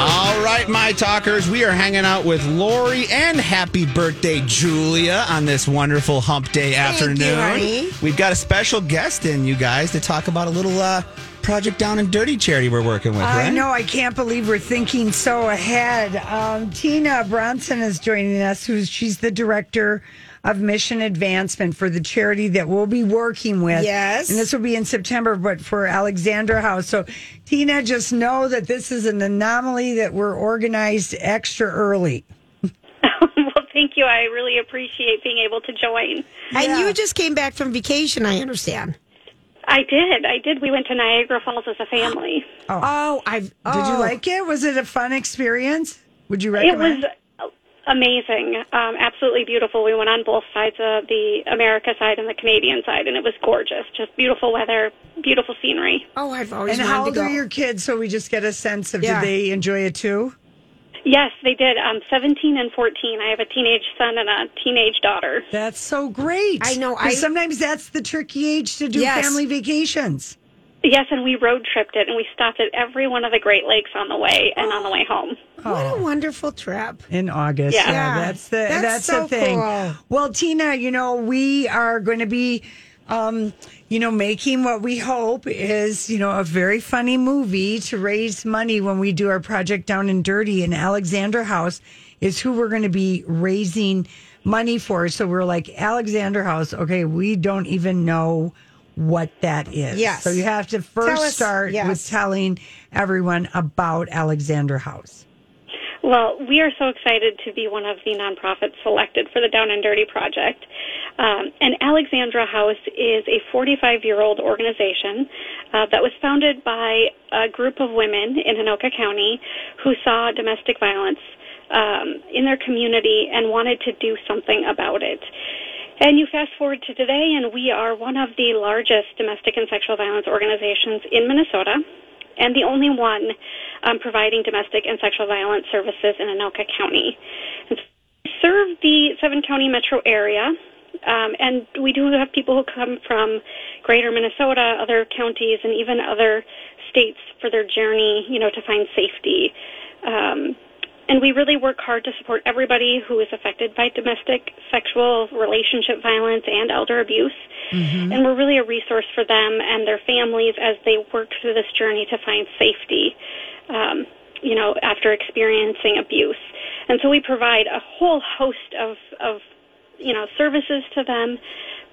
All right, my talkers, we are hanging out with Lori and happy birthday, Julia, on this wonderful hump day afternoon. honey. We've got a special guest in, you guys, to talk about a little uh, project down and dirty charity we're working with, I right? know. I can't believe we're thinking so ahead. Um, Tina Bronson is joining us. Who's she's the director of mission advancement for the charity that we'll be working with. Yes. and this will be in September, but for Alexandra House. So, Tina, just know that this is an anomaly that we're organized extra early. well, thank you. I really appreciate being able to join. And you just came back from vacation, I understand. I did. I did. We went to Niagara Falls as a family. Oh, I've. Did oh. you like it? Was it a fun experience? Would you It recommend? was amazing. Um, absolutely beautiful. We went on both sides of the America side and the Canadian side, and it was gorgeous. Just beautiful weather, beautiful scenery. Oh, I've always and how wanted old to go. are your kids? So we just get a sense of Yeah. did they enjoy it too? Yes, they did. Um, 17 and 14. I have a teenage son and a teenage daughter. That's so great. I know. I- sometimes that's the tricky age to do Yes. family vacations. Yes, and we road tripped it, and we stopped at every one of the Great Lakes on the way and on the way home. What a wonderful trip. in August. Yeah. Yeah, Yeah. that's the That's that's, so the thing. cool. Well, Tina, you know we are going to be, um, you know, making what we hope is you know a very funny movie to raise money when we do our project down and dirty. And Alexandra House is who we're going to be raising money for. So we're like Alexandra House. Okay, we don't even know what that is. Yes. So you have to Tell first us- start yes. with telling everyone about Alexandra House. Well, we are so excited to be one of the nonprofits selected for the Down and Dirty Project. Um, and Alexandra House is a 45 year old organization uh, that was founded by a group of women in Anoka County who saw domestic violence um, in their community and wanted to do something about it. And you fast forward to today, and we are one of the largest domestic and sexual violence organizations in Minnesota and the only one um, providing domestic and sexual violence services in Anoka County. And we serve the seven county metro area, um, and we do have people who come from greater Minnesota, other counties, and even other states for their journey, you know, to find safety. Um, and we really work hard to support everybody who is affected by domestic, sexual, relationship violence, and elder abuse. And we're really a resource for them and their families as they work through this journey to find safety, um, you know, after experiencing abuse. And so we provide a whole host of, of you know, services to them,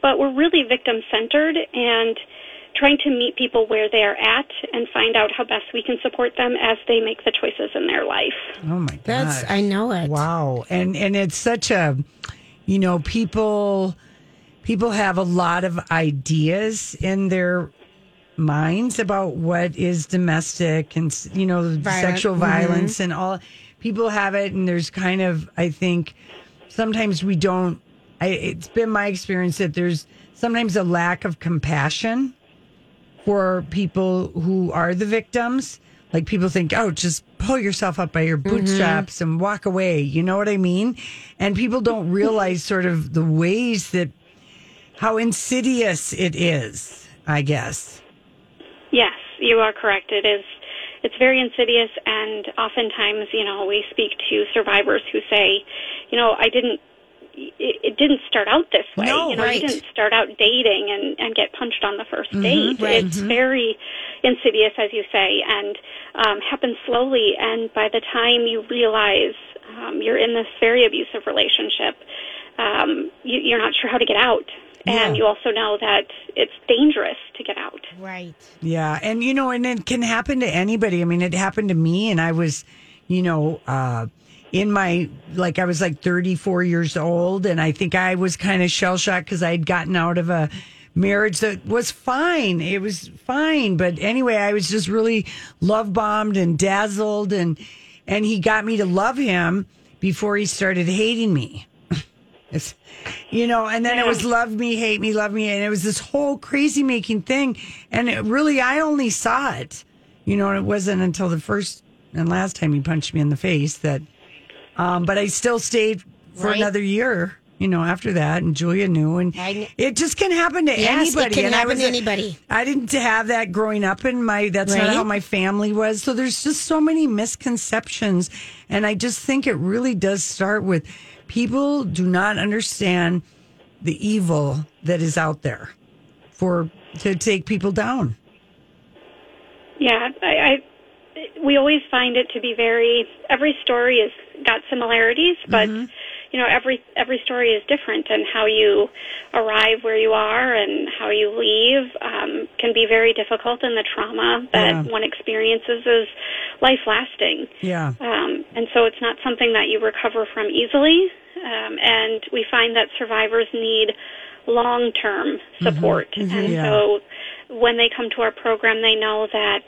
but we're really victim centered and trying to meet people where they are at and find out how best we can support them as they make the choices in their life. Oh my god. That's, I know it. Wow. And and it's such a you know, people people have a lot of ideas in their minds about what is domestic and you know sexual Mm-hmm. violence and all people have it and there's kind of I think sometimes we don't I, it's been my experience that there's sometimes a lack of compassion for people who are the victims. Like people think, oh, just pull yourself up by your mm-hmm. bootstraps and walk away. You know what I mean? And people don't realize sort of the ways that how insidious it is, I guess. Yes, you are correct. It is. It's very insidious, and oftentimes, you know, we speak to survivors who say, you know, I didn't it, it didn't start out this way. No, you know, right. you didn't start out dating and, and get punched on the 1st Mm-hmm, date. right. It's very insidious, as you say, and um, happens slowly. And by the time you realize um, you're in this very abusive relationship, um, you, you're not sure how to get out. Yeah. And you also know that it's dangerous to get out. Right. Yeah, and you know, and it can happen to anybody. I mean, it happened to me, and I was, you know, uh, in my like I was like 34 years old, and I think I was kind of shell shocked because I had gotten out of a marriage that was fine. It was fine, but anyway, I was just really love bombed and dazzled, and and he got me to love him before he started hating me. It's, you know, and then it was love me, hate me, love me. And it was this whole crazy making thing. And it really, I only saw it, you know, and it wasn't until the first and last time he punched me in the face that, um, but I still stayed for Right. another year, you know, after that. And Julia knew. And I it just can happen to Yes, it anybody. can and I happen was to anybody. I didn't have that growing up in my, that's not how my family was. So there's just so many misconceptions. And I just think it really does start with people do not understand the evil that is out there for to take people down. Yeah, I, I we always find it to be very every story has got similarities, but you know every every story is different, and how you arrive where you are and how you leave um, can be very difficult, and the trauma that Yeah. one experiences is life lasting. Yeah. Um, and so it's not something that you recover from easily. Um, and we find that survivors need long term support. And Yeah. so when they come to our program, they know that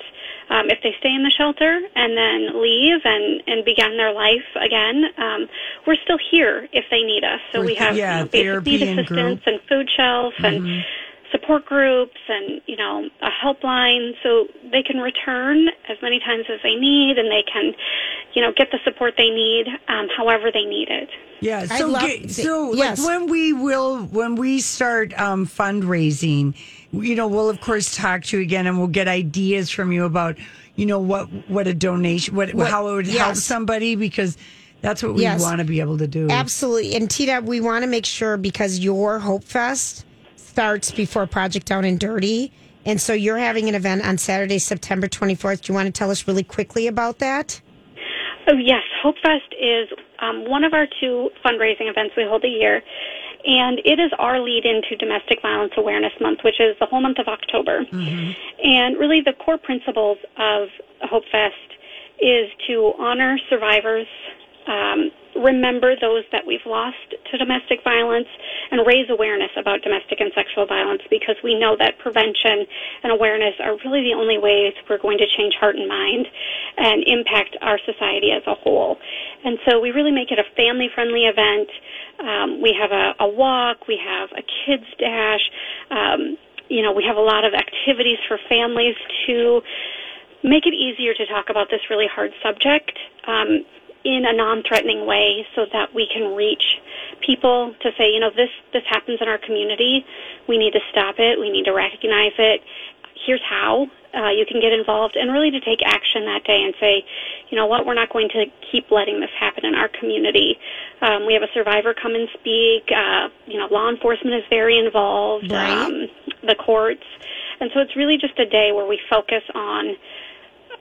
um, if they stay in the shelter and then leave and, and begin their life again, um, we're still here if they need us. So For we have yeah, you know, basic need and assistance. Mm-hmm. and food shelf and support groups and you know a helpline so they can return as many times as they need and they can you know get the support they need um, however they need it Yeah. So, love- get- so yes. like when we will, when we start um, fundraising, you know, we'll of course talk to you again, and we'll get ideas from you about, you know, what what a donation, what, What- how it would help somebody because that's what we Yes. want to be able to do. Absolutely. And Tita, we want to make sure because your Hope Fest starts before Project Down and Dirty. And so you're having an event on Saturday, September 24th. Do you want to tell us really quickly about that? Oh yes. Hope fest is um, one of our two fundraising events we hold a year and it is our lead into domestic violence awareness month which is the whole month of october. And really the core principles of hope fest is to honor survivors um, remember those that we've lost to domestic violence and raise awareness about domestic and sexual violence because we know that prevention and awareness are really the only ways we're going to change heart and mind and impact our society as a whole. And so we really make it a family friendly event. Um, we have a, a walk, we have a kids dash, um, you know, we have a lot of activities for families to make it easier to talk about this really hard subject um, in a non-threatening way so that we can reach people to say, you know, this this happens in our community. We need to stop it. We need to recognize it. Here's how uh, you can get involved, and really to take action that day and say, you know what, we're not going to keep letting this happen in our community. Um, we have a survivor come and speak. Uh, you know, law enforcement is very involved. Right. Um, the courts, and so it's really just a day where we focus on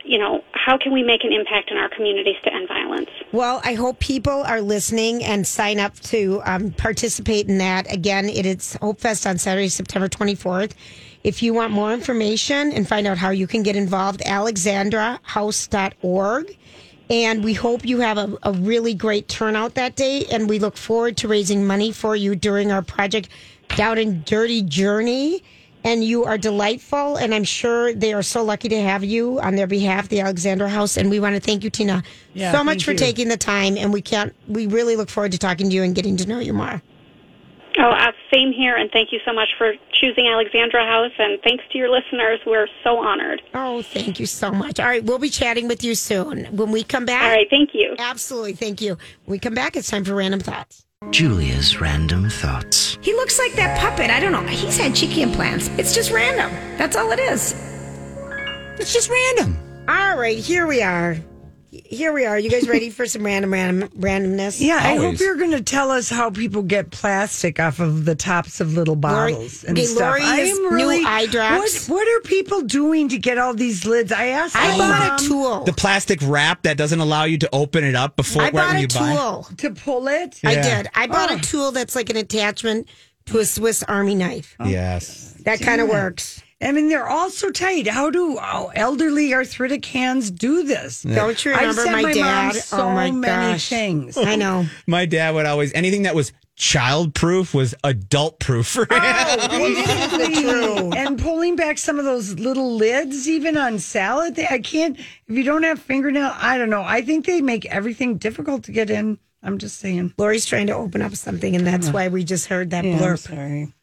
you know, how can we make an impact in our communities to end violence? Well, I hope people are listening and sign up to um, participate in that. Again, it is Hope Fest on Saturday, September 24th. If you want more information and find out how you can get involved, alexandrahouse.org. And we hope you have a, a really great turnout that day. And we look forward to raising money for you during our project Down and Dirty Journey. And you are delightful. And I'm sure they are so lucky to have you on their behalf, the Alexandra House. And we want to thank you, Tina, Yeah, so much for you. taking the time. And we can't, we really look forward to talking to you and getting to know you more. Oh, uh, same here, and thank you so much for choosing Alexandra House, and thanks to your listeners. We're so honored. Oh, thank you so much. All right. We'll be chatting with you soon. When we come back. All right, thank you. Absolutely. Thank you. When we come back, it's time for random thoughts. Julia's random thoughts. He looks like that puppet. I don't know. He's had cheeky implants. It's just random. That's all it is. It's just random. All right, here we are. Here we are. You guys ready for some random, random randomness? Yeah, I hope you're going to tell us how people get plastic off of the tops of little Lori- bottles and okay, stuff. Lori has new eye drops. What, what are people doing to get all these lids? I asked. I bought mom a tool. The plastic wrap that doesn't allow you to open it up before I bought when a you buy. tool. to pull it. I did. I bought Oh. a tool that's like an attachment to a Swiss Army knife. Yes. That kind of works. I mean, they're all so tight. How do oh, elderly arthritic hands do this? Don't you I've remember sent my, my dad? mom so oh my many gosh. things. I know. My dad would always anything that was childproof was adult proof for oh, him. True. And pulling back some of those little lids, even on salad, they, I can't. If you don't have fingernail, I don't know. I think they make everything difficult to get in. I'm just saying. Lori's trying to open up something, and that's uh-huh. why we just heard that Yeah, I'm blurb. sorry.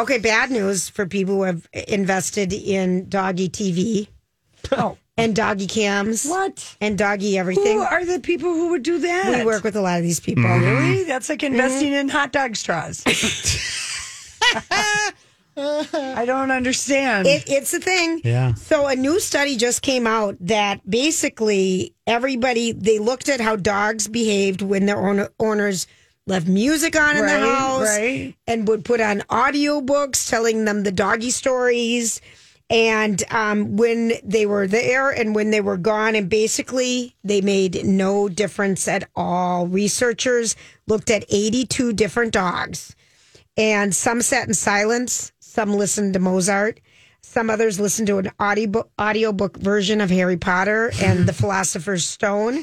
Okay, bad news for people who have invested in doggy TV Oh, and doggy cams what? and doggy everything. Who are the people who would do that? We work with a lot of these people. Really? That's like investing Mm-hmm. in hot dog straws. I don't understand. It, it's a thing. Yeah. So a new study just came out that basically everybody they looked at how dogs behaved when their owner, owners left music on in the house right. and would put on audiobooks telling them the doggy stories. And um, when they were there and when they were gone and basically they made no difference at all. Researchers looked at 82 different dogs. And some sat in silence. Some listened to mozart. Some others listened to an audiobook audiobook version of harry potter and the philosopher's stone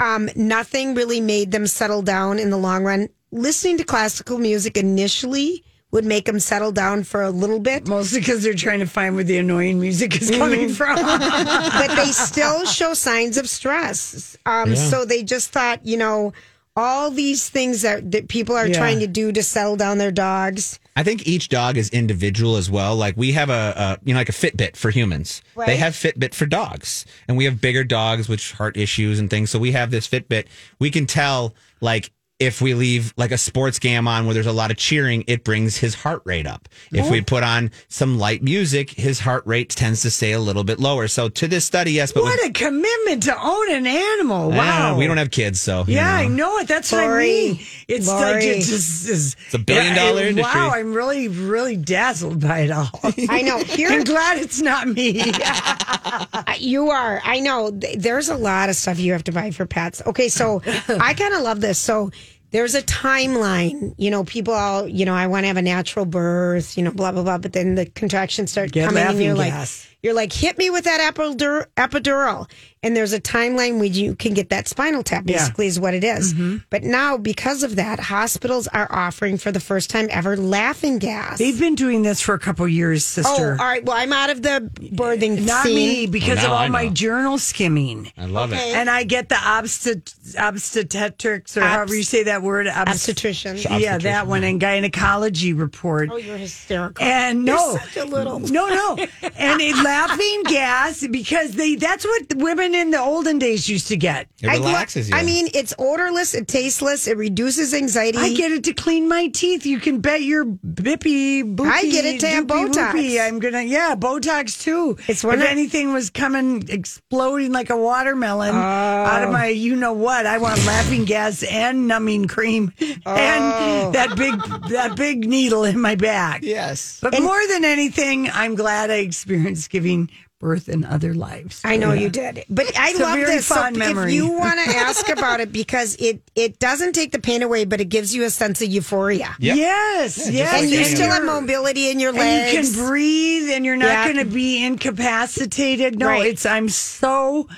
um, nothing really made them settle down in the long run listening to classical music initially would make them settle down for a little bit Mostly because they're trying to find where the annoying music is Mm-hmm. coming from. but they still show signs of stress. Um, So they just thought, you know, all these things that, that people are Yeah. trying to do to settle down their dogs. I think each dog is individual as well. Like we have a, a you know like a Fitbit for humans. They have Fitbit for dogs, and we have bigger dogs with heart issues and things. So we have this Fitbit. We can tell like if we leave like a sports game on where there's a lot of cheering, it brings his heart rate up. If we put on some light music, his heart rate tends to stay a little bit lower. So to this study, yes, but what with, a commitment to own an animal. Ah, Wow. we don't have kids, so you Yeah, I know. know it. That's what I mean. It's like it just is. It's a billion dollar it- industry. Wow, I'm really, really dazzled by it all. I know. I'm glad it's not me. you are. I know. There's a lot of stuff you have to buy for pets. Okay, so I kind of love this. So there's a timeline. You know, people all, you know, I want to have a natural birth, you know, blah, blah, blah. But then the contractions start Get coming and you're gas. like, you're like, hit me with that epidur- epidural. And there's a timeline where you can get that spinal tap, Yeah. basically, is what it is. Mm-hmm. But now, because of that, hospitals are offering for the first time ever laughing gas. They've been doing this for a couple years, sister oh, sister. all right. Well, I'm out of the birthing Not scene. me, because Well, of all my journal skimming. I love Okay. it. And I get the obstet- obstetrics, or however you say that word. obst- Obstetrician. Yeah, that one, and gynecology report. Oh, you're hysterical. And no, You're such a little. no, no, and a laughing gas because they—that's what the women in the olden days used to get. It I relaxes you. I mean, it's odorless, it tasteless, it reduces anxiety. I get it to clean my teeth. You can bet your bippy boopy. I get it to have doopy Botox. whoopy. I'm gonna, yeah, Botox too. It's one if of- anything was coming exploding like a watermelon out Oh. of my, you know what? I want laughing gas and numbing cream Oh. and that big that big needle in my back. yes. But more than anything, I'm glad I experienced giving birth in other lives. I know you did, but I It's love very this. fond so memory. if you want to ask about it, because it it doesn't take the pain away, but it gives you a sense of euphoria, Yep. Yes, yes. and you still have mobility in your and legs. you can breathe and you're not Yeah. going to be incapacitated. No, Right. it's I'm so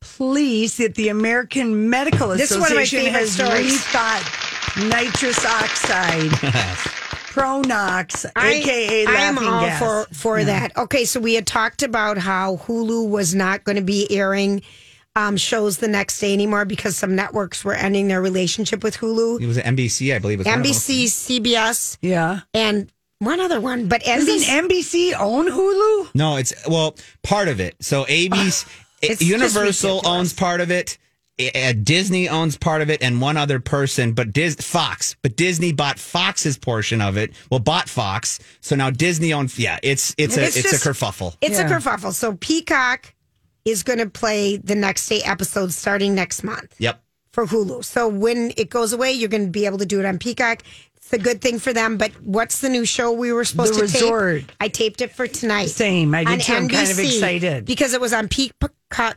pleased that the American Medical This is one of my Association favorite has stories. rethought nitrous oxide, Pronox, I, aka I am laughing all gas. for for that. Okay, so we had talked about how Hulu was not going to be airing um, shows the next day anymore because some networks were ending their relationship with Hulu. It was NBC, I believe. Was one of them. NBC, CBS, yeah. and one other one. But Doesn't NBC, NBC own Hulu? No, it's well part of it. So ABC, It's just Universal owns part of it. Disney owns part of it, and one other person, but Dis- Fox. But Disney bought Fox's portion of it. Well, bought Fox, so now Disney owns. Yeah, it's it's a It's it's, just- a kerfuffle. it's a Yeah. kerfuffle. So Peacock is going to play the next day episode starting next month Yep. for Hulu. So when it goes away, you're going to be able to do it on Peacock. It's a good thing for them. But what's the new show we were supposed The to Resort. tape? I taped it for tonight. Same. I did too. I'm kind of excited. because it was on Peacock.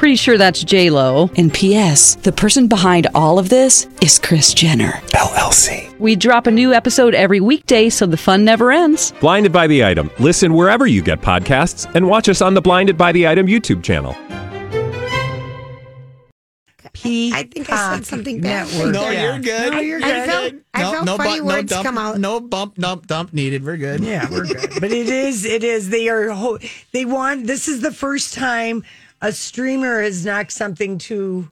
Pretty sure that's J Lo. And P.S. The person behind all of this is Kris Jenner LLC. We drop a new episode every weekday, so the fun never ends. Blinded by the item. Listen wherever you get podcasts, and watch us on the Blinded by the Item YouTube channel. I think I said something bad. Network. No, Yeah. you're good. No, you're I good. felt, I no, felt no, funny bu- words no dump, come out. No bump, dump, dump needed. We're good. Yeah, we're good. but it is, it is. They are, ho- they want, this is the first time a streamer has knocked something to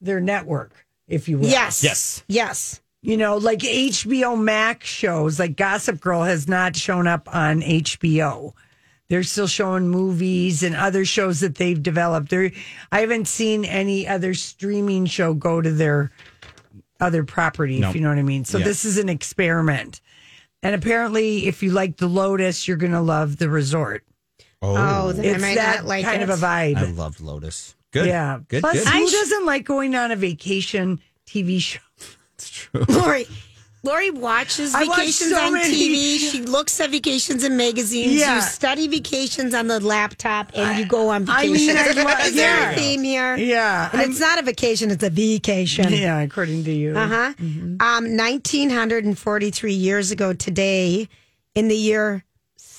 their network, if you will. Yes. Yes. Yes. You know, like HBO Max shows, like Gossip Girl has not shown up on HBO. They're still showing movies and other shows that they've developed. There, I haven't seen any other streaming show go to their other property, Nope. if you know what I mean. So Yeah. this is an experiment. And apparently, if you like the Lotus, you're going to love the resort. Oh, then I It's might that not like kind it. of a vibe. I loved Lotus. Good. Yeah. Good. Plus, good. who doesn't like going on a vacation TV show? It's true. Lori, Lori watches I watch vacations so on many. TV. She looks at vacations in magazines. Yeah. You study vacations on the laptop, and you go on I vacation. mean, I love- Is there yeah. a theme here? Yeah. And it's not a vacation; it's a vacation. Yeah, according to you. Uh huh. Um, 1943 years ago today, in the year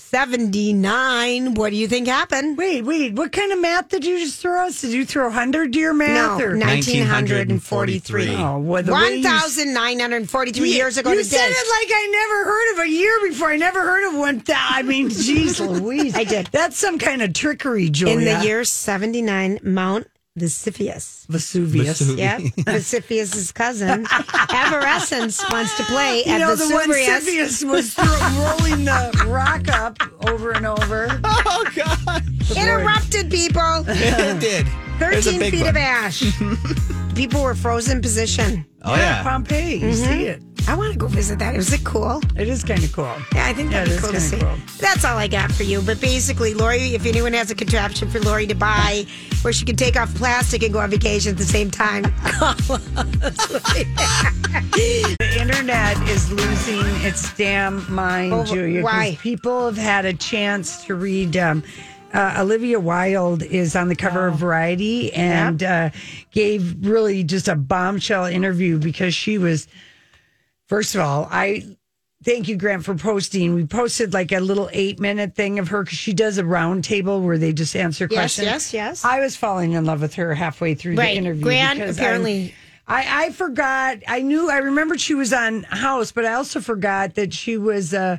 79, what do you think happened? Wait, wait. What kind of math did you just throw us? Did you throw hundred year math? No, or? 1943. Oh, what the 1,943 years ago you today. said it like I never heard of a year before. I never heard of one. Th- I mean, jeez Louise. I did. That's some kind of trickery, Julia. in the year 79, Mount Vesuvius. Vesuvius. Vesuvius. Yep, Vesuvius's cousin. Everessence wants to play You at know, the one Vesuvius. Vesuvius was throw, rolling the rock up over and over. Oh God. Interrupted people. it did. It was a 13 feet one. of ash. people were frozen position. Oh yeah. Pompeii. You see mm-hmm. it. I want to go visit that. Was it cool? It is kind of cool. Yeah, I think that'd be cool to see. cool. That's all I got for you. But basically, Lori, if anyone has a contraption for Lori to buy where she can take off plastic and go on vacation at the same time, The internet is losing its damn mind, Oh, Julia. why? People have had a chance to read. Um, uh, Olivia Wilde is on the cover Oh. of Variety and uh, gave really just a bombshell interview because she was, first of all, I thank you, Grant, for posting. We posted like a little eight minute thing of her because she does a round table where they just answer Yes, questions. yes, yes. I was falling in love with her halfway through Right. the interview. Grant because apparently- I, I forgot. I knew. I remembered she was on House, but I also forgot that she was, uh,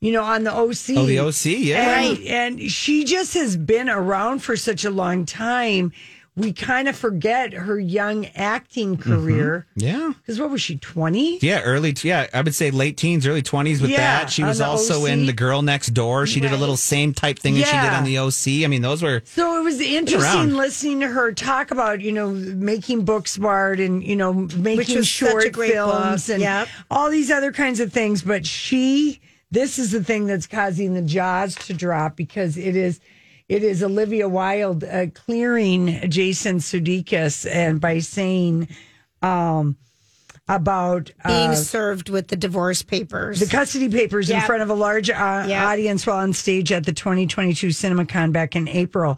you know, on the OC. Oh, the OC, yeah. And, and she just has been around for such a long time. We kind of forget her young acting mm-hmm. career. Yeah. Because what was she, 20? Yeah, early. Yeah, I would say late teens, early twenties with Yeah, that. She was also OC. in The Girl Next Door. She did a little same type thing that she did on the OC. I mean, those were So it was interesting listening to her talk about, you know, making book smart and, you know, making was such a short great films book. and Yep. all these other kinds of things. But she, this is the thing that's causing the jaws to drop because it is. It is Olivia Wilde uh, clearing Jason Sudeikis and by saying um, about being uh, served with the divorce papers. the custody papers in front of a large uh, Yep. audience while on stage at the 2022 CinemaCon back in April.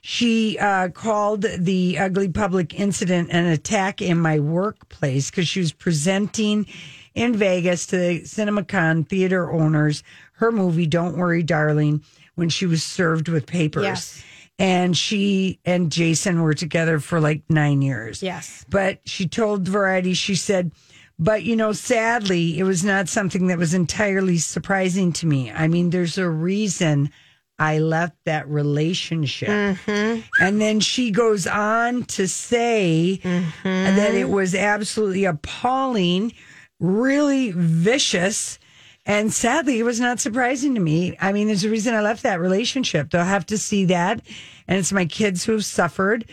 She uh, called the ugly public incident an attack in my workplace because she was presenting in Vegas to the CinemaCon theater owners her movie Don't Worry Darling when she was served with papers. Yes. And she and Jason were together for like 9 years. Yes. But she told Variety she said but you know, sadly, it was not something that was entirely surprising to me. I mean, there's a reason I left that relationship. Mm-hmm. And then she goes on to say Mm-hmm. that it was absolutely appalling, really vicious. And sadly, it was not surprising to me. I mean, there's a reason I left that relationship. They'll have to see that. And it's my kids who have suffered.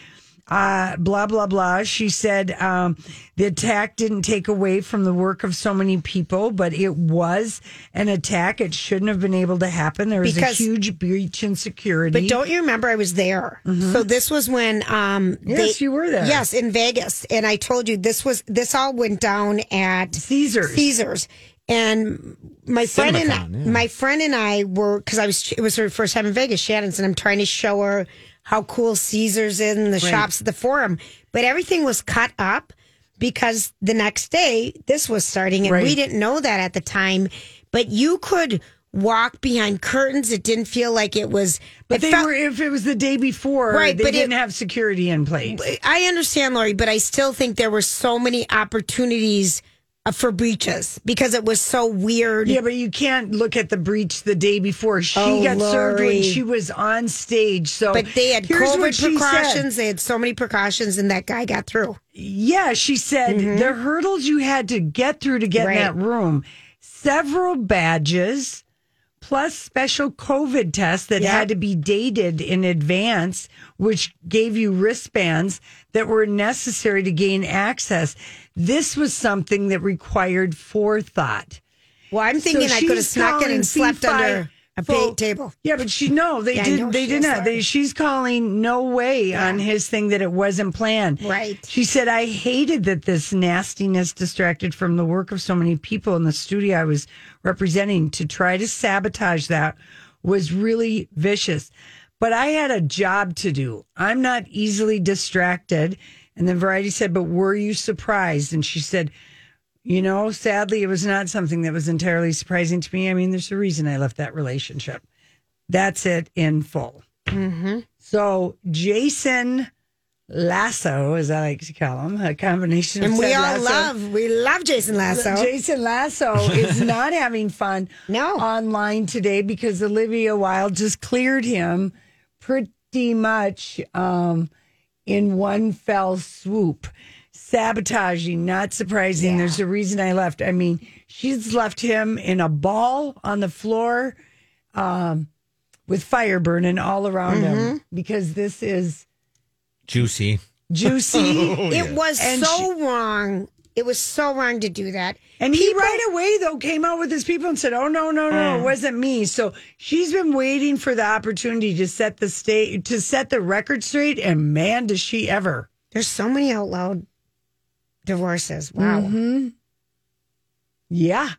Uh, blah, blah, blah. She said um, the attack didn't take away from the work of so many people, but it was an attack. It shouldn't have been able to happen. There was Because- a huge breach in security. But don't you remember I was there? So this was when um Yes, you were there. Yes, in Vegas. And I told you this was this all went down at Caesars. Caesars. And my friend and CinemaCon, yeah. my friend and I were because I was it was her first time in Vegas, Shannon, and I'm trying to show her how cool Caesars is and the shops at the forum. But everything was cut up because the next day this was starting and we didn't know that at the time. But you could walk behind curtains. It didn't feel like it was But it they felt- were, if it was the day before, Right, they but didn't have security in place. I understand, Lori, but I still think there were so many opportunities for breaches because it was so weird. Yeah, but you can't look at the breach the day before. She Oh, got served Lori. when she was on stage. So, But they had COVID precautions. They had so many precautions, and that guy got through. Yeah, she said the hurdles you had to get through to get Mm-hmm. Right. in that room, several badges, plus special COVID tests that Yep. had to be dated in advance, which gave you wristbands that were necessary to gain access. This was something that required forethought. Well, I'm thinking I could have snuck in and slept under a full- table. Yeah, but she no, they Yeah, did. know They did not. They, she's calling no way on his thing that it wasn't planned. Right. She said, "I hated that this nastiness distracted from the work of so many people in the studio I was representing. To try to sabotage that was really vicious." But I had a job to do. I'm not easily distracted. And then Variety said, But were you surprised? And she said, You know, sadly, it was not something that was entirely surprising to me. I mean, there's a reason I left that relationship. That's it in full. Mm-hmm. So, Jason Lasso, as I like to call him, a combination of And we all Lasso. love, we love Jason Lasso. Jason Lasso is not having fun No. online today because Olivia Wilde just cleared him pretty much um, in one fell swoop. Sabotaging, not surprising. There's a reason I left. I mean, she's left him in a ball on the floor um, with fire burning all around Mm-hmm. him because this is Juicy. juicy. it was And so wrong. It was so wrong to do that. And he right away though came out with his people and said, "Oh no, no, no, it wasn't me." So she's been waiting for the opportunity to set the state to set the record straight, and man, does she ever! There's so many out loud divorces. Wow. Mm-hmm. Yeah,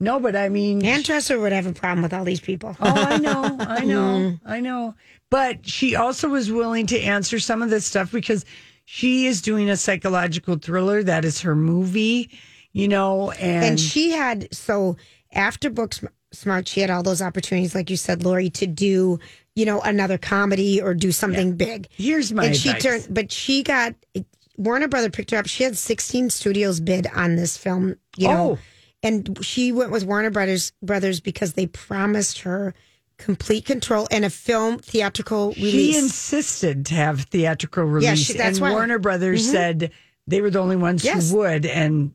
no, but I mean, Ann Dresser would have a problem with all these people. oh, I know, I know, I know. But she also was willing to answer some of this stuff because she is doing a psychological thriller. That is her movie, you know, and, and she had so after book Sm- smart she had all those opportunities like you said lori to do you know another comedy or do something big here's my and she turned but she got warner brother picked her up she had 16 studios bid on this film you know Oh. and she went with warner brothers brothers because they promised her complete control and a film theatrical release. She insisted to have theatrical Yeah, release, she- that's and why- Warner Brothers Mhm. said they were the only ones Yes. who would. And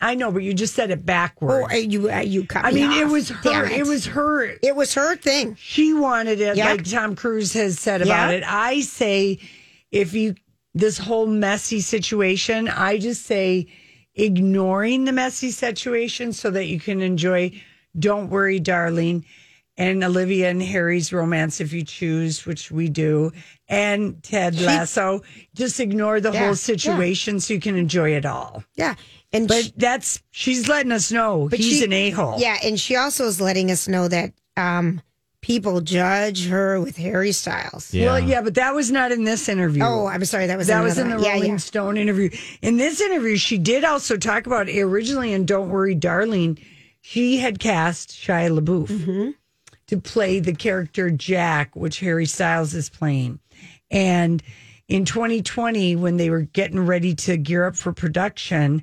I know, but you just said it backwards. oh you uh, you cut I me mean, it was her. Damn It. was her. it was her thing She wanted it, Yeah. like Tom Cruise has said about Yeah. it. I say, if you this whole messy situation, I just say ignoring the messy situation so that you can enjoy. Don't worry, darling. And Olivia and Harry's romance, if you choose, which we do, and Ted Lasso. Just ignore the Yeah, whole yeah. situation so you can enjoy it all. yeah and But she- that's she's letting us know he's she- an a hole. Yeah, and she also is letting us know that um, people judge her with Harry Styles. Well, yeah, but that was not in this interview. Oh, I'm sorry. That was that was in the one. Yeah, Rolling yeah. Stone interview. In this interview, she did also talk about originally in "Don't Worry, Darling." She had cast Shia LaBeouf Mm-hmm. To play the character Jack, which Harry Styles is playing, and in 2020, when they were getting ready to gear up for production,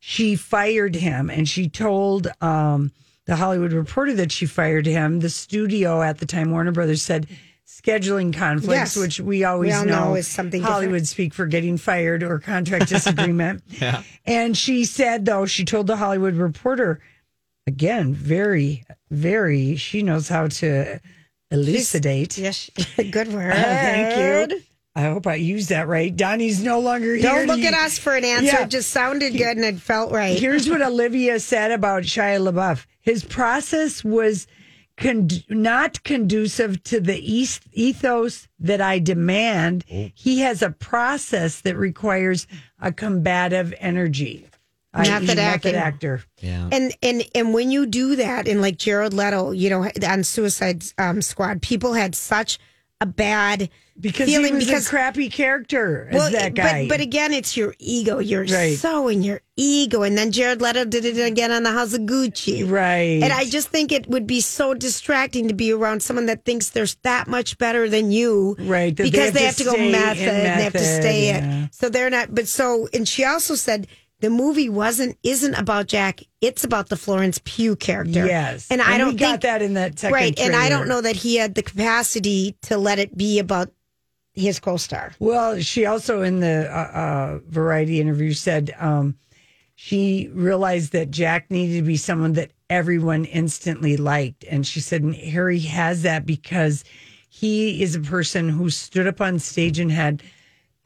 she fired him, and she told. Um, the Hollywood Reporter that she fired him. The studio at the time, Warner Brothers, said scheduling conflicts, Yes. which we always We all know, know is something Hollywood different. speak for getting fired or contract disagreement. Yeah. And she said, though, she told the Hollywood Reporter, again, very, very, she knows how to elucidate. Yes, good word. Oh, thank you. I hope I used that right. Donnie's no longer here. Don't look to- at us for an answer. Yeah. It just sounded good and it felt right. Here's what Olivia said about Shia LaBeouf. His process was con- not conducive to the eas- ethos that I demand. Oh. He has a process that requires a combative energy. i.e. Method acting. actor. Yeah. And and and when you do that, and like Jared Leto, you know, on Suicide um, Squad, people had such a bad Because feeling he was because a crappy character as that guy. But, but again, it's your ego. You're Right. so in your ego. And then Jared Leto did it again on the House of Gucci. right. And I just think it would be so distracting to be around someone that thinks they're that much better than you. Right, that they Because have they have to go stay in method, and they have to stay yeah. it. So they're not, but so, and she also said the movie wasn't, isn't about Jack. It's about the Florence Pugh character. Yes. And, I don't we got think, that in that second Right. And I don't know that he had the capacity to let it be about his co-star. Well, she also in the uh, uh, Variety interview said um, she realized that Jack needed to be someone that everyone instantly liked, and she said Harry has that because he is a person who stood up on stage and had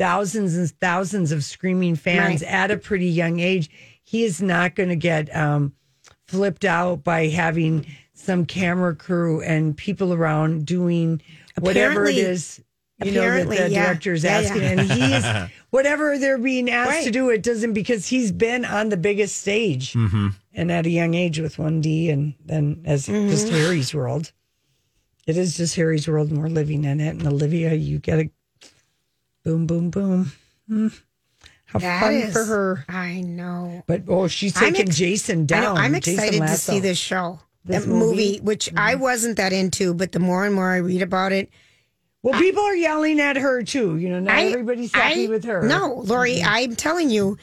thousands and thousands of screaming fans Right. at a pretty young age. He is not going to get um, flipped out by having some camera crew and people around doing whatever it Apparently- is you know that the yeah. director is Yeah, yeah. asking and he is whatever they're being asked to do it doesn't because he's been on the biggest stage Mm-hmm. and at a young age with 1d and then as Mm-hmm. just harry's world it is just harry's world and we're living in it and olivia you get a boom boom boom Hmm. how That fun is- for her I know. but oh she's taking ex- jason I down know. I'm Jason excited to see this show. This that movie, movie? Mm-hmm. which I wasn't that into, but the more and more I read about it, well people are yelling at her too you know not I- everybody's happy I- with her Mm-hmm. No, Lori, I'm telling you,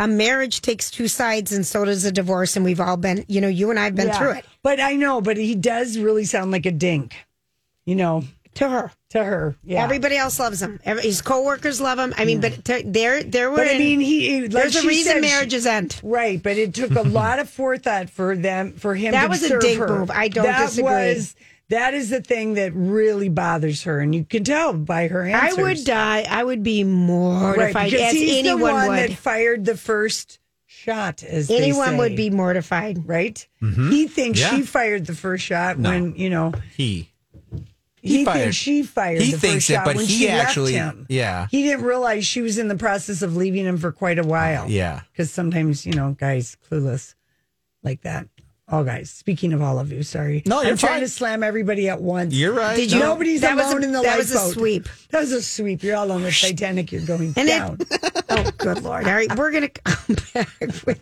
a marriage takes two sides, and so does a divorce. And we've all been, you know, you and I have been Yeah. through it. But I know, but he does really sound like a dink. You know, To her, to her. Yeah. everybody else loves him. Every, his coworkers love him. I mean, but to, there, there were. but I mean, he. Like there's a reason said, marriages end. Right, but it took a lot of forethought for them for him. That to was a serve her. move. I don't that disagree. Was, that is the thing that really bothers her, and you can tell by her answers. I would die. I would be mortified, right, because as he's anyone the one would. that fired the first shot. As they anyone would be mortified. right. Mm-hmm. He thinks Yeah. she fired the first shot No. when you know He. He, He thinks fired- she fired. he the thinks first it, shot but when he she actually- him. yeah. he didn't realize she was in the process of leaving him for quite a while. Uh, yeah. because sometimes you know guys clueless like that. All guys. Speaking of all of you, sorry. No, you're I'm trying to slam everybody at once. You're right. Did you- No. Nobody's That was alone a- in the that was a sweep. That was a sweep. You're all on the Titanic. You're going And it- down. Oh, good lord! All right, we're gonna come back with,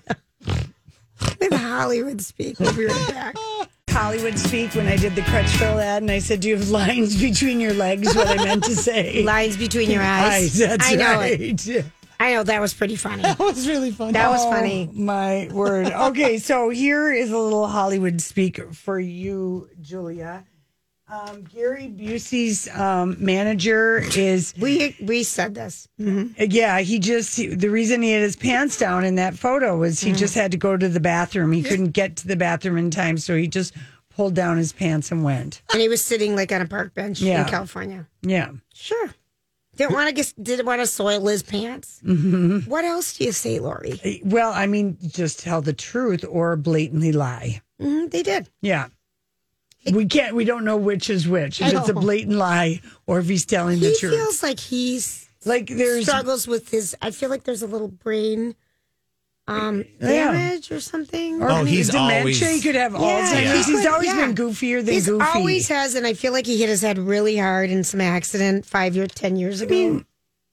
with Hollywood speak. We'll be right back. Hollywood speak when I did the Crutchville ad, and I said, "Do you have lines between your legs?" What I meant to say. Lines between your eyes. That's I know right. it. I know that was pretty funny. That was really funny. That was Oh, funny. My word. Okay, so here is a little Hollywood speak for you, Julia. Um, Gary Busey's um, manager is We we said this. yeah. He just the reason he had his pants down in that photo was he just had to go to the bathroom. He couldn't get to the bathroom in time, so he just pulled down his pants and went. And he was sitting like on a park bench Yeah. in California. Yeah. Sure. Didn't want to get didn't want to soil his pants. Mm-hmm. What else do you say, Lori? Well, I mean, just tell the truth or blatantly lie. hmm they did. Yeah. We can't. We don't know which is which. If it's a blatant lie or if he's telling the truth. He feels like he's like there's struggles with his. I feel like there's a little brain um, Yeah. damage or something. Or Oh, he's dementia. always- He could have Alzheimer's. Yeah. He's He always could- been goofier than He's goofy. always has, and I feel like he hit his head really hard in some accident five year, ten years ago.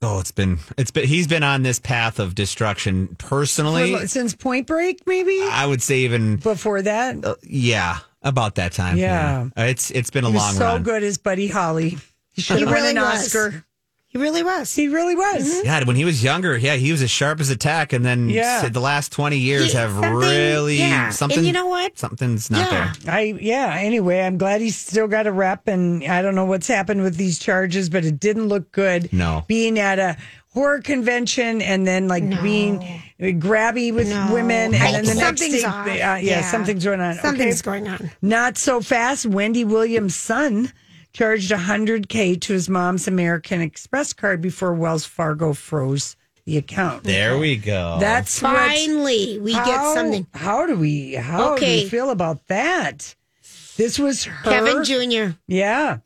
Oh, it's been it's been he's been on this path of destruction personally. For- since Point Break, maybe I would say even before that. yeah, about that time. Yeah. Uh, it's it's been a he was long so run. good as Buddy Holly. He should He have won really an was. Oscar. He really was. He really was. Yeah, when he was younger, yeah, he was as sharp as a tack, and then Yeah. the last twenty years Yeah, have really yeah. something. And you know what? Something's not Yeah. there. I yeah. Anyway, I'm glad he's still got a rep, and I don't know what's happened with these charges, but it didn't look good. No. being at a horror convention and then like being grabby with No. women, and I- then the next something's day, off. uh, yeah, Yeah. something's going on. Something's Okay. going on. Not so fast. Wendy Williams' son charged 100K to his mom's American Express card before Wells Fargo froze the account. There we go. That's what- Finally, we get something. How do we? How do Okay. we feel about that? This was her. Kevin Jr. Yeah.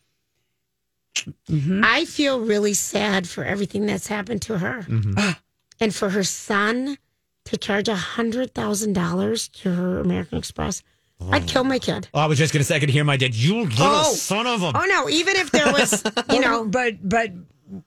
I feel really sad for everything that's happened to her, and for her son to charge a hundred thousand dollars to her American Express. I'd oh. kill my kid. Oh, I was just gonna say I could hear my dad. You little Oh. son of a. Oh no! Even if there was, you know, but but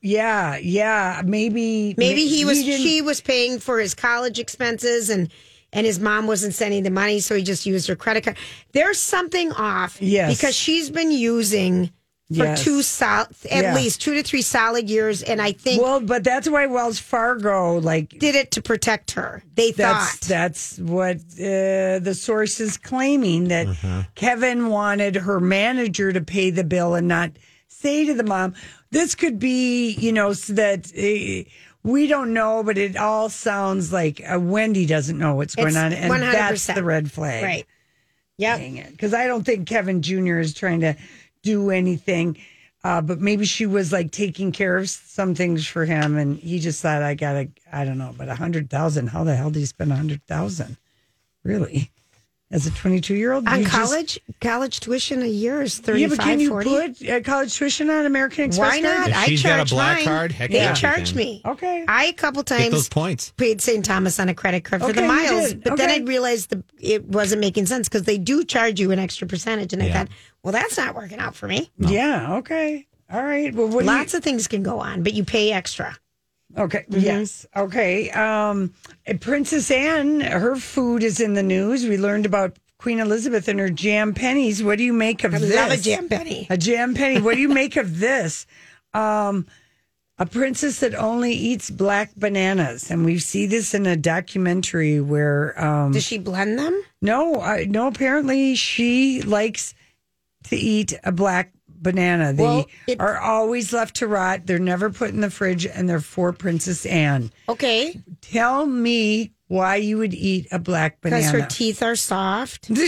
yeah, yeah, maybe maybe he was didn't- she was paying for his college expenses and and his mom wasn't sending the money so he just used her credit card there's something off Yes. because she's been using for Yes. two sol- at Yeah. least two to three solid years and i think Well, but that's why Wells Fargo like did it to protect her they that's thought that's what uh, the source is claiming that Uh-huh. Kevin wanted her manager to pay the bill and not say to the mom, "This could be, you know, so that." Uh, we don't know, but it all sounds like uh, Wendy doesn't know what's going It's on, and 100%. that's the red flag. right Yeah, Because I don't think Kevin Jr. is trying to do anything. Uh, but maybe she was like taking care of some things for him, and he just thought, I gotta, I don't know, but a hundred thousand. How the hell do you spend a hundred thousand? Really? As a 22 year old? on college college tuition a year is 35 yeah, but can you 40 put uh, college tuition on American Express? why not card? If i she's got a black mine. card, heck they yeah, she charged can. me Okay. I a couple Get those times points. paid St. Thomas on a credit card for Okay, the miles, did. but then I realized the, it wasn't making sense because they do charge you an extra percentage, and I thought, well, that's not working out for me. Yeah. Okay. All right. Well, what do you- Lots of things can go on, but you pay extra. Okay. Mm-hmm. Yes. Okay. Um, Princess Anne, her food is in the news. We learned about Queen Elizabeth and her jam pennies. What do you make of I this? love a jam penny. A jam penny. What do you make of this? Um, a princess that only eats black bananas, and we see this in a documentary where. Um, Does she blend them? no, I, no. Apparently, she likes to eat a black banana. They Well, it- are always left to rot. They're never put in the fridge, and they're for Princess Anne. Okay, Tell me why you would eat a black banana. because her teeth are soft and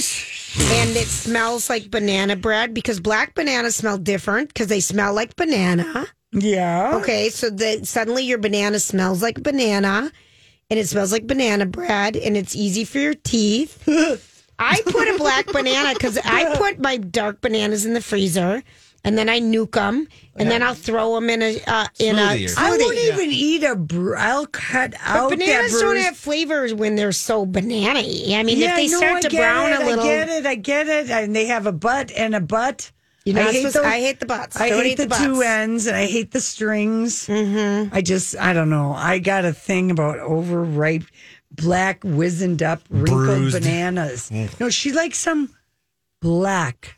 it smells like banana bread. Because black bananas smell different because they smell like banana. yeah. Okay, so that suddenly your banana smells like banana and it smells like banana bread and it's easy for your teeth. I put a black banana because I put my dark bananas in the freezer and then I nuke them and then I'll throw them in a uh, in a Smoothie or. I won't even eat a. Br- I'll cut But out bananas that don't bruise. have flavors when they're so banana-y. I mean, yeah, if they no, start I to get brown it, a little, I get it. I get it. And they have a butt and a butt. you know, I hate, those, those- I hate the butts. I Don't hate eat the, butts. two ends, and I hate the strings. Mm-hmm. I just, I don't know. I got a thing about overripe, black, wizened up, wrinkled Bruised. bananas. No, she likes some black,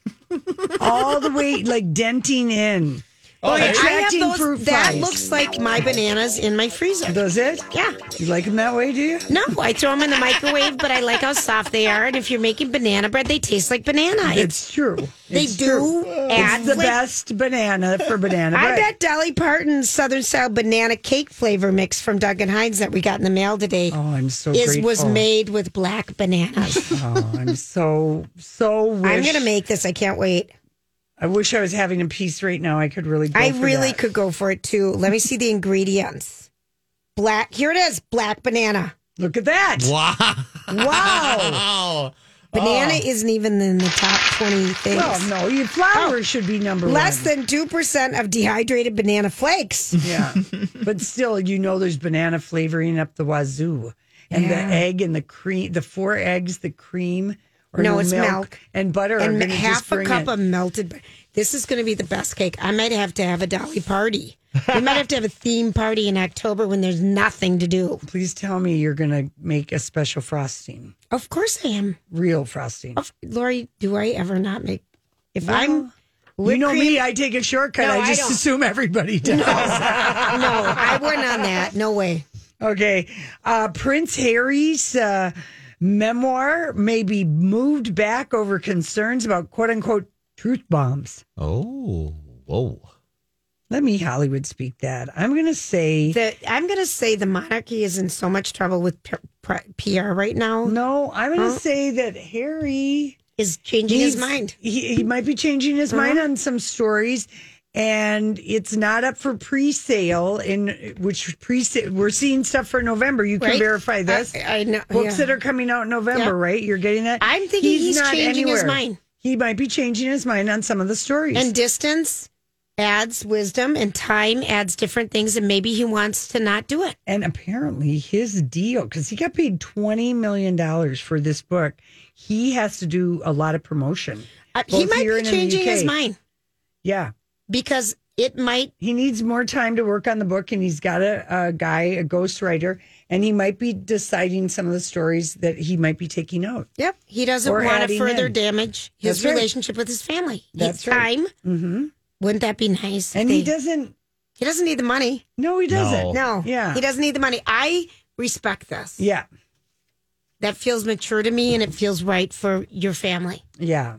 all the way like denting in. Oh, I Attracting those. fruit That flies. looks like my bananas in my freezer. Does it? Yeah. You like them that way? Do you? No, I throw them in the microwave, but I like how soft they are. And if you're making banana bread, they taste like banana. It's, It's true. they It's do true. add It's the flavor. best banana for banana bread. I bet Dolly Parton's Southern Style banana cake flavor mix from Duncan Hines that we got in the mail today Oh, I'm so is was made with black bananas. Oh, I'm so so. Wish, I'm gonna make this. I can't wait. I wish I was having a piece right now. I could really. Go I for really that. could go for it too. Let me see the ingredients. Black. Here it is. Black banana. Look at that! Wow. Wow. Banana oh. isn't even in the top twenty things. Well, no, your flour oh. should be number one. Less one. than two percent of dehydrated banana flakes. yeah, but still, you know, there's banana flavoring up the wazoo. and the egg and the cream, the four eggs, the cream. Or No, it's milk. and butter. and half a cup it. of melted. bu- This is going to be the best cake. I might have to have a Dolly party. we might have to have a theme party in October when there's nothing to do. Please tell me you're going to make a special frosting, Of course I am. real frosting. Of, Lori, do I ever not make? If Well, I'm, you know cream- me, I take a shortcut. No, I I just don't. assume everybody does. no, I wouldn't on that. No way. Okay. Uh, Prince Harry's uh, memoir may be moved back over concerns about quote unquote truth bombs. Oh, whoa. Let me Hollywood speak that. I'm going to say The, I'm going to say the monarchy is in so much trouble with P- P- PR right now. no. I'm going to Huh? say that Harry Is changing his mind. He, he might be changing his mind on some stories, and it's not up for pre-sale. In which pre we're seeing stuff for November. You can Right? verify this. I, I know. Books yeah. that are coming out in November, Yeah. right? You're getting that. I'm thinking he's not changing his mind. He might be changing his mind on some of the stories. And distance adds wisdom, and time adds different things, and maybe he wants to not do it. And apparently, his deal, because he got paid $20 million for this book, he has to do a lot of promotion. Uh, he might be and in the changing his mind Yeah. Because it might. He needs more time to work on the book, and he's got a, a guy, a ghostwriter, and he might be deciding some of the stories that he might be taking out. Yep, he doesn't Or want to adding further in. damage his That's right. relationship with his family. That's It's right. time. Mm-hmm. Wouldn't that be nice? if And he they- doesn't, He doesn't need the money. no, he doesn't. No. Yeah. He doesn't need the money. I respect this. Yeah. That feels mature to me, and it feels right for your family. Yeah.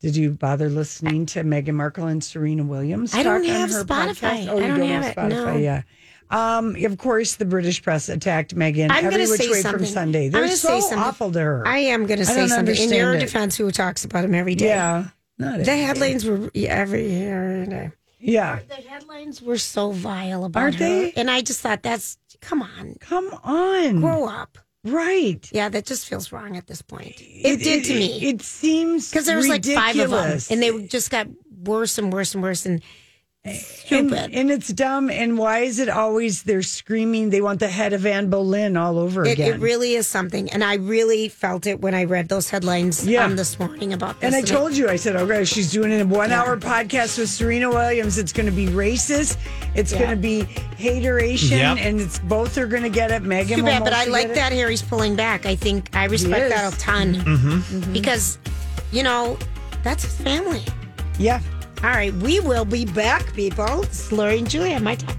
Did you bother listening to Meghan Markle and Serena Williams? I don't have Spotify. podcast? Oh, I you don't don't have have it, Spotify. no. Yeah. Um, of course, the British press attacked Meghan I'm every which say way something. from Sunday. They're gonna so say awful to her. I am going to say something. I don't in understand your it. defense. Who talks about him every day? yeah, not the every day. headlines were every every day. Yeah, The headlines were so vile about Aren't her, they? and I just thought that's come on, come on, grow up. Right? Yeah, that just feels wrong at this point. It, did to me It, seems because there was like five of them, and they just got worse and worse and worse. And, stupid. and it's dumb. And why is it always they're screaming? They want the head of Anne Boleyn all over it, again. it really is something. And I really felt it when I read those headlines Yeah. um, this morning about this. And I it- told you, I said, okay, she's doing a one hour podcast with Serena Williams. It's going to be racist. It's Yeah. going to be hateration. Yep. And it's both are going to get it. Meghan Too will bad, but I like get it. that Harry's pulling back. I think I respect that a ton Mm-hmm. because, you know, that's his family. Yeah. All right, we will be back, people. It's Lori and Julia, my talk.